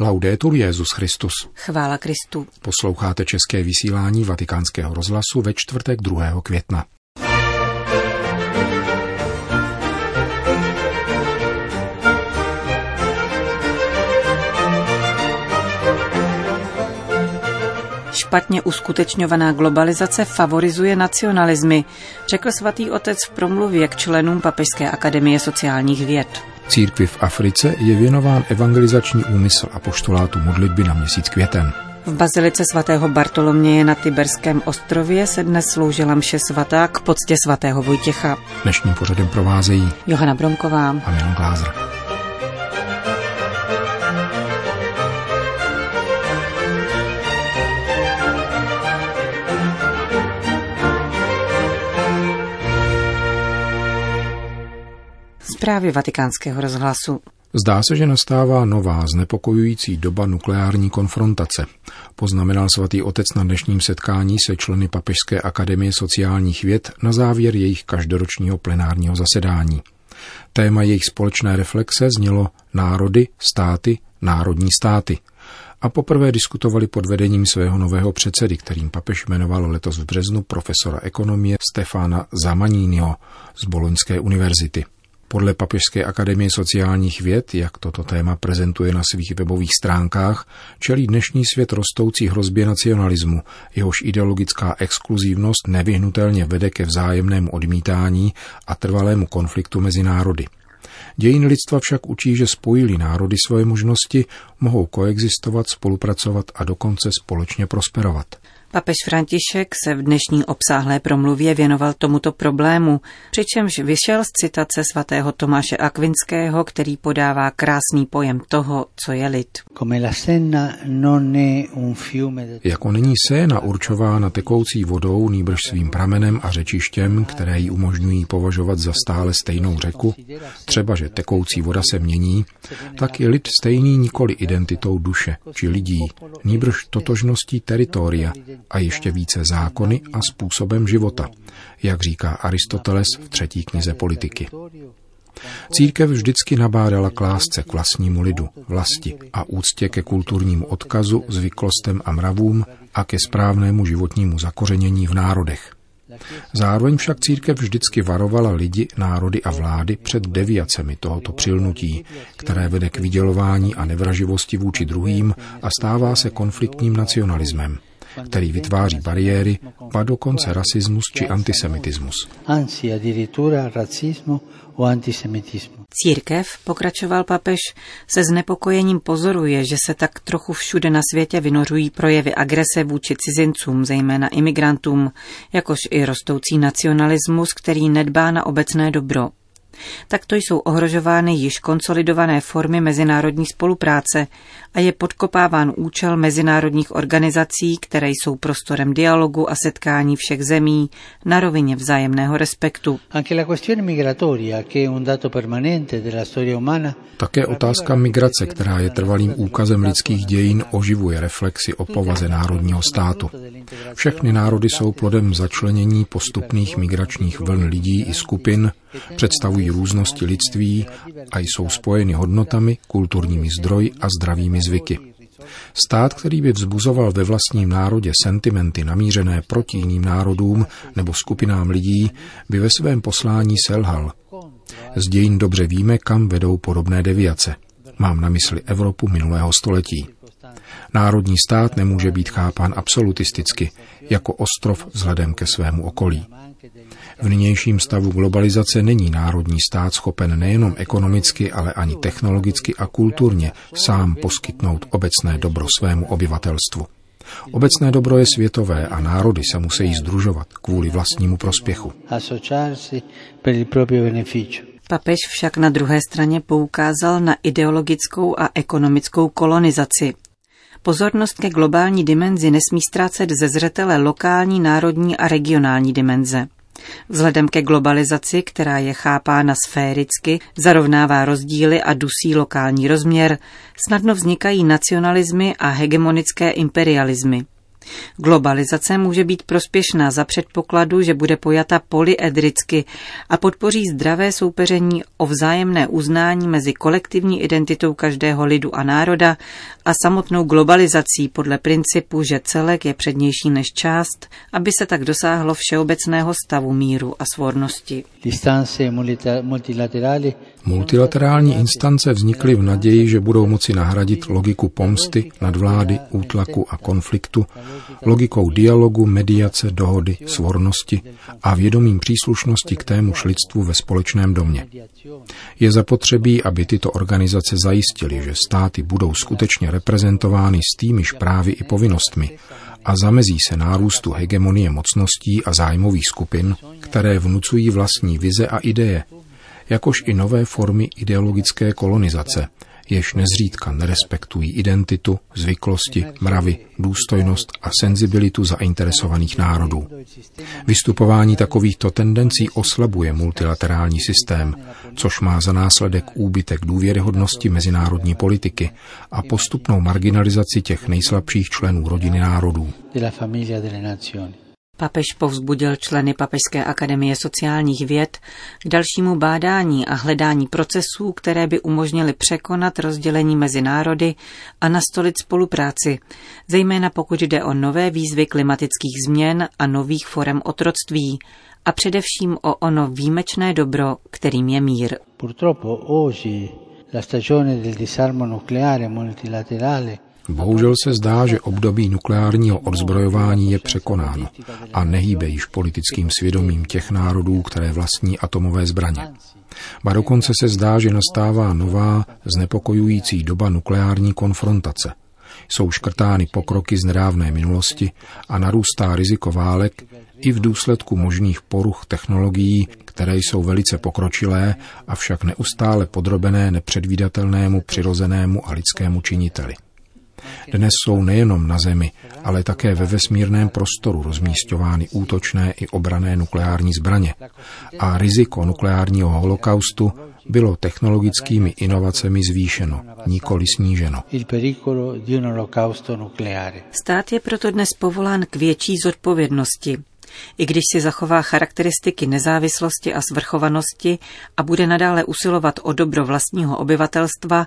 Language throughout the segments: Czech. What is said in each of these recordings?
Laudetur Jezus Christus. Chvála Kristu. Posloucháte české vysílání Vatikánského rozhlasu ve čtvrtek 2. května. Špatně uskutečňovaná globalizace favorizuje nacionalismy, řekl svatý otec v promluvě k členům Papežské akademie sociálních věd. Církvi v Africe je věnován evangelizační úmysl a poštolátu modlitby na měsíc květen. V bazilice svatého Bartoloměje na Tiberském ostrově se dnes sloužila mše svatá k poctě svatého Vojtěcha. Dnešním pořadem provázejí Johana Bromková a Milan Glázer. Zprávy vatikánského rozhlasu. Zdá se, že nastává nová znepokojující doba nukleární konfrontace. Poznamenal svatý otec na dnešním setkání se členy Papežské akademie sociálních věd na závěr jejich každoročního plenárního zasedání. Téma jejich společné reflexe znělo národy, státy, národní státy. A poprvé diskutovali pod vedením svého nového předsedy, kterým papež jmenoval letos v březnu profesora ekonomie Stefana Zamaninio z Boloňské univerzity. Podle Papežské akademie sociálních věd, jak toto téma prezentuje na svých webových stránkách, čelí dnešní svět rostoucí hrozbě nacionalismu, jehož ideologická exkluzivnost nevyhnutelně vede ke vzájemnému odmítání a trvalému konfliktu mezi národy. Dějin lidstva však učí, že spojili národy svoje možnosti, mohou koexistovat, spolupracovat a dokonce společně prosperovat. Papež František se v dnešní obsáhlé promluvě věnoval tomuto problému, přičemž vyšel z citace svatého Tomáše Akvinského, který podává krásný pojem toho, co je lid. Jako není Séna určována tekoucí vodou, nýbrž svým pramenem a řečištěm, které ji umožňují považovat za stále stejnou řeku, třeba že tekoucí voda se mění, tak je lid stejný nikoli identitou duše či lidí, nýbrž totožností teritoria, a ještě více zákony a způsobem života, jak říká Aristoteles v třetí knize politiky. Církev vždycky nabádala k lásce k vlastnímu lidu, vlasti a úctě ke kulturnímu odkazu, zvyklostem a mravům a ke správnému životnímu zakořenění v národech. Zároveň však církev vždycky varovala lidi, národy a vlády před deviacemi tohoto přilnutí, které vede k vydělování a nevraživosti vůči druhým a stává se konfliktním nacionalismem který vytváří bariéry, a dokonce rasismus či antisemitismus. Církev, pokračoval papež, se znepokojením pozoruje, že se tak trochu všude na světě vynořují projevy agrese vůči cizincům, zejména imigrantům, jakož i rostoucí nacionalismus, který nedbá na obecné dobro. Takto jsou ohrožovány již konsolidované formy mezinárodní spolupráce a je podkopáván účel mezinárodních organizací, které jsou prostorem dialogu a setkání všech zemí na rovině vzájemného respektu. Také otázka migrace, která je trvalým úkazem lidských dějin, oživuje reflexy o povaze národního státu. Všechny národy jsou plodem začlenění postupných migračních vln lidí i skupin, představují různosti lidství a jsou spojeny hodnotami, kulturními zdroji a zdravými zvyky. Stát, který by vzbuzoval ve vlastním národě sentimenty namířené proti jiným národům nebo skupinám lidí, by ve svém poslání selhal. Z dějin dobře víme, kam vedou podobné deviace. Mám na mysli Evropu minulého století. Národní stát nemůže být chápán absolutisticky, jako ostrov vzhledem ke svému okolí. V nynějším stavu globalizace není národní stát schopen nejenom ekonomicky, ale ani technologicky a kulturně sám poskytnout obecné dobro svému obyvatelstvu. Obecné dobro je světové a národy se musí združovat kvůli vlastnímu prospěchu. Papež však na druhé straně poukázal na ideologickou a ekonomickou kolonizaci. Pozornost ke globální dimenzi nesmí ztrácet ze zřetele lokální, národní a regionální dimenze. Vzhledem ke globalizaci, která je chápána sféricky, zarovnává rozdíly a dusí lokální rozměr, snadno vznikají nacionalismy a hegemonické imperialismy. Globalizace může být prospěšná za předpokladu, že bude pojata polyedricky a podpoří zdravé soupeření o vzájemné uznání mezi kolektivní identitou každého lidu a národa a samotnou globalizací podle principu, že celek je přednější než část, aby se tak dosáhlo všeobecného stavu míru a svornosti. Multilaterální instance vznikly v naději, že budou moci nahradit logiku pomsty, nadvlády, útlaku a konfliktu, logikou dialogu, mediace, dohody, svornosti a vědomím příslušnosti k témuž lidstvu ve společném domě. Je zapotřebí, aby tyto organizace zajistily, že státy budou skutečně reprezentovány s týmiž právy i povinnostmi a zamezí se nárůstu hegemonie mocností a zájmových skupin, které vnucují vlastní vize a ideje, jakož i nové formy ideologické kolonizace, jež nezřídka nerespektují identitu, zvyklosti, mravy, důstojnost a senzibilitu zainteresovaných národů. Vystupování takovýchto tendencí oslabuje multilaterální systém, což má za následek úbytek důvěryhodnosti mezinárodní politiky a postupnou marginalizaci těch nejslabších členů rodiny národů. Papež povzbudil členy Papežské akademie sociálních věd k dalšímu bádání a hledání procesů, které by umožnily překonat rozdělení mezi národy a nastolit spolupráci, zejména pokud jde o nové výzvy klimatických změn a nových forem otroctví a především o ono výjimečné dobro, kterým je mír. Purtroppo oggi la stagione del disarmo nucleare multilaterale Bohužel se zdá, že období nukleárního odzbrojování je překonáno a nehýbe již politickým svědomím těch národů, které vlastní atomové zbraně. Ba dokonce se zdá, že nastává nová, znepokojující doba nukleární konfrontace. Jsou škrtány pokroky z nedávné minulosti a narůstá riziko válek i v důsledku možných poruch technologií, které jsou velice pokročilé, avšak neustále podrobené nepředvídatelnému přirozenému a lidskému činiteli. Dnes jsou nejenom na Zemi, ale také ve vesmírném prostoru rozmístěvány útočné i obrané nukleární zbraně. A riziko nukleárního holokaustu bylo technologickými inovacemi zvýšeno, nikoli sníženo. Stát je proto dnes povolán k větší zodpovědnosti, i když si zachová charakteristiky nezávislosti a svrchovanosti a bude nadále usilovat o dobro vlastního obyvatelstva,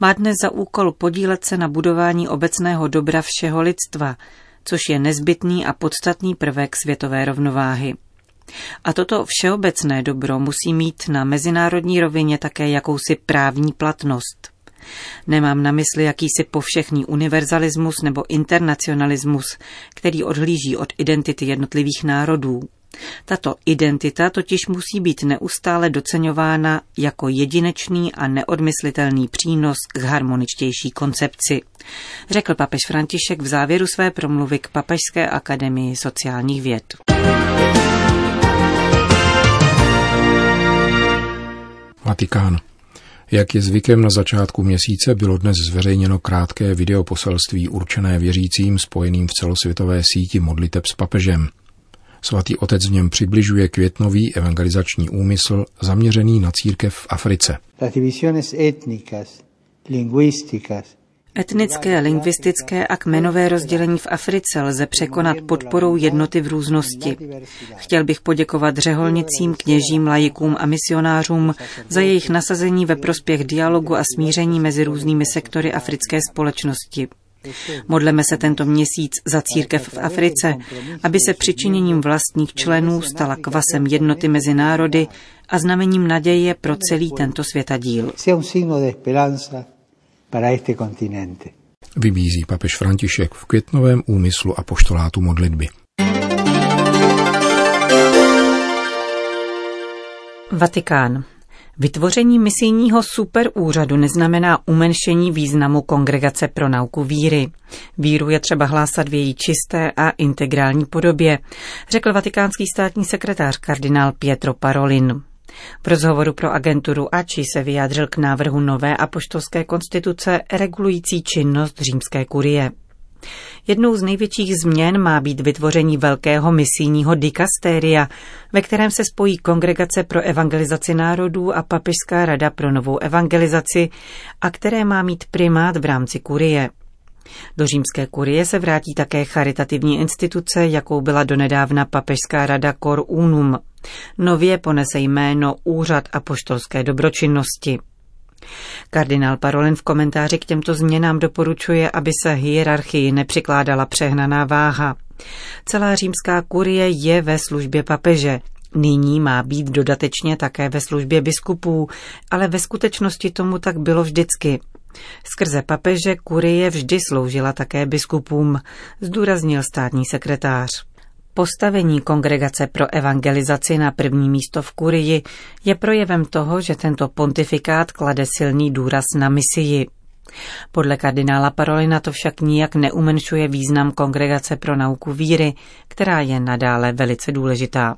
má dnes za úkol podílet se na budování obecného dobra všeho lidstva, což je nezbytný a podstatný prvek světové rovnováhy. A toto všeobecné dobro musí mít na mezinárodní rovině také jakousi právní platnost. Nemám na mysli jakýsi povšechný univerzalismus nebo internacionalismus, který odhlíží od identity jednotlivých národů. Tato identita totiž musí být neustále doceňována jako jedinečný a neodmyslitelný přínos k harmoničtější koncepci, řekl papež František v závěru své promluvy k Papežské akademii sociálních věd. Vatikán. Jak je zvykem na začátku měsíce, bylo dnes zveřejněno krátké videoposelství určené věřícím spojeným v celosvětové síti modliteb s papežem. Svatý otec v něm přibližuje květnový evangelizační úmysl zaměřený na církev v Africe. Etnické, lingvistické a kmenové rozdělení v Africe lze překonat podporou jednoty v různosti. Chtěl bych poděkovat řeholnicím, kněžím, lajikům a misionářům za jejich nasazení ve prospěch dialogu a smíření mezi různými sektory africké společnosti. Modleme se tento měsíc za církev v Africe, aby se přičiněním vlastních členů stala kvasem jednoty mezi národy a znamením naděje pro celý tento světadíl para este continente. Vybízí papež František v květnovém úmyslu a poštolátu modlitby. Vatikán. Vytvoření misijního superúřadu neznamená umenšení významu Kongregace pro nauku víry. Víru je třeba hlásat v její čisté a integrální podobě, řekl vatikánský státní sekretář kardinál Pietro Parolin. V rozhovoru pro agenturu AČI se vyjádřil k návrhu nové apoštolské konstituce regulující činnost římské kurie. Jednou z největších změn má být vytvoření velkého misijního dikastéria, ve kterém se spojí Kongregace pro evangelizaci národů a Papežská rada pro novou evangelizaci a které má mít primát v rámci kurie. Do římské kurie se vrátí také charitativní instituce, jakou byla donedávna papežská rada Cor Unum. Nově ponese jméno Úřad apoštolské dobročinnosti. Kardinál Parolin v komentáři k těmto změnám doporučuje, aby se hierarchii nepřikládala přehnaná váha. Celá římská kurie je ve službě papeže, Nyní má být dodatečně také ve službě biskupů, ale ve skutečnosti tomu tak bylo vždycky. Skrze papeže kurie vždy sloužila také biskupům, zdůraznil státní sekretář. Postavení kongregace pro evangelizaci na první místo v kurii je projevem toho, že tento pontifikát klade silný důraz na misii. Podle kardinála Parolina to však nijak neumenšuje význam kongregace pro nauku víry, která je nadále velice důležitá.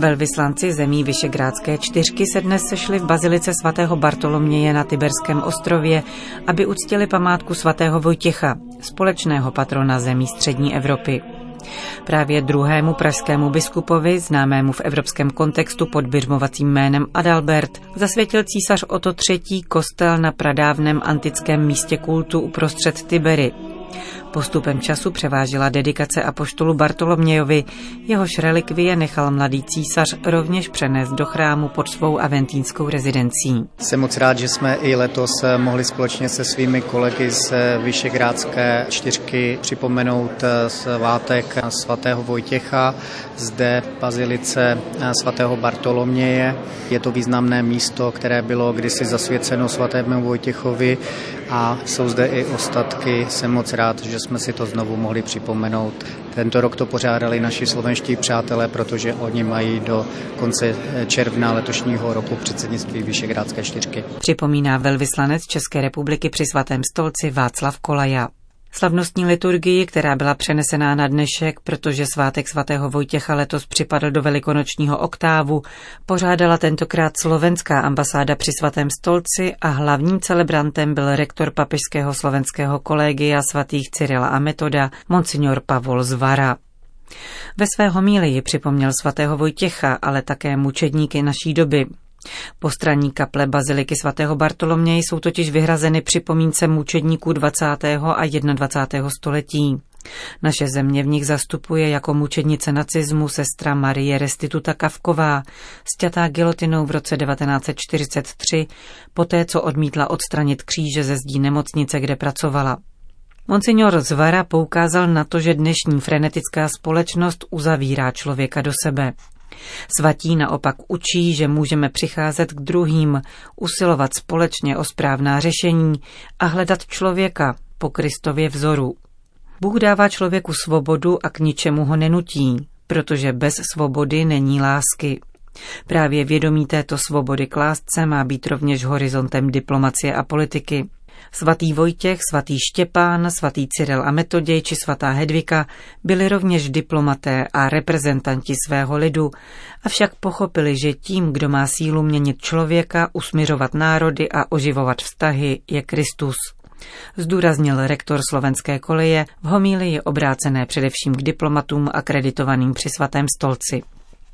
Velvyslanci zemí Vyšegrádské čtyřky se dnes sešli v bazilice svatého Bartoloměje na Tiberském ostrově, aby uctili památku svatého Vojtěcha, společného patrona zemí střední Evropy. Právě druhému pražskému biskupovi, známému v evropském kontextu pod běžmovacím jménem Adalbert, zasvětil císař Oto III. kostel na pradávném antickém místě kultu uprostřed Tibery, Postupem času převážila dedikace apoštolu Bartolomějovi, jehož relikvie nechal mladý císař rovněž přenést do chrámu pod svou aventínskou rezidencí. Jsem moc rád, že jsme i letos mohli společně se svými kolegy z Vyšegrádské čtyřky připomenout svátek svatého Vojtěcha zde v bazilice svatého Bartoloměje. Je to významné místo, které bylo kdysi zasvěceno svatému Vojtěchovi a jsou zde i ostatky. Jsem moc rád, že jsme si to znovu mohli připomenout. Tento rok to pořádali naši slovenští přátelé, protože oni mají do konce června letošního roku předsednictví Vyšegrádské čtyřky. Připomíná velvyslanec České republiky při svatém stolci Václav Kolaja. Slavnostní liturgii, která byla přenesená na dnešek, protože svátek svatého Vojtěcha letos připadl do velikonočního oktávu, pořádala tentokrát slovenská ambasáda při svatém stolci a hlavním celebrantem byl rektor papežského slovenského kolegia svatých Cyrila a Metoda, monsignor Pavol Zvara. Ve své homílii připomněl svatého Vojtěcha, ale také mučedníky naší doby, Postranní kaple Baziliky svatého Bartoloměje jsou totiž vyhrazeny připomínce mučedníků 20. a 21. století. Naše země v nich zastupuje jako mučednice nacismu sestra Marie Restituta Kavková, stětá gilotinou v roce 1943, poté co odmítla odstranit kříže ze zdí nemocnice, kde pracovala. Monsignor Zvara poukázal na to, že dnešní frenetická společnost uzavírá člověka do sebe. Svatí naopak učí, že můžeme přicházet k druhým, usilovat společně o správná řešení a hledat člověka po Kristově vzoru. Bůh dává člověku svobodu a k ničemu ho nenutí, protože bez svobody není lásky. Právě vědomí této svobody k lásce má být rovněž horizontem diplomacie a politiky. Svatý Vojtěch, svatý Štěpán, svatý Cyril a Metoděj či svatá Hedvika byli rovněž diplomaté a reprezentanti svého lidu, avšak pochopili, že tím, kdo má sílu měnit člověka, usmiřovat národy a oživovat vztahy, je Kristus. Zdůraznil rektor slovenské koleje v homílii obrácené především k diplomatům akreditovaným při svatém stolci.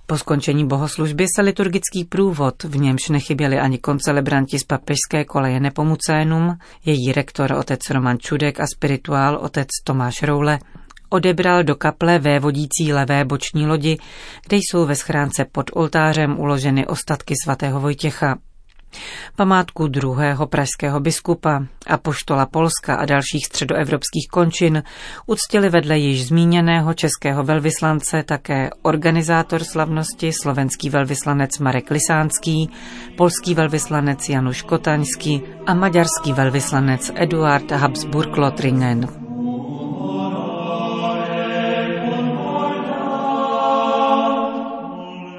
Po skončení bohoslužby se liturgický průvod, v němž nechyběli ani koncelebranti z papežské koleje Nepomucénum, její rektor otec Roman Čudek a spirituál otec Tomáš Roule, odebral do kaple vévodící levé boční lodi, kde jsou ve schránce pod oltářem uloženy ostatky svatého Vojtěcha. Památku druhého pražského biskupa, apoštola Polska a dalších středoevropských končin uctili vedle již zmíněného českého velvyslance také organizátor slavnosti slovenský velvyslanec Marek Lisánský, polský velvyslanec Januš Kotaňský a maďarský velvyslanec Eduard Habsburg-Lothringen.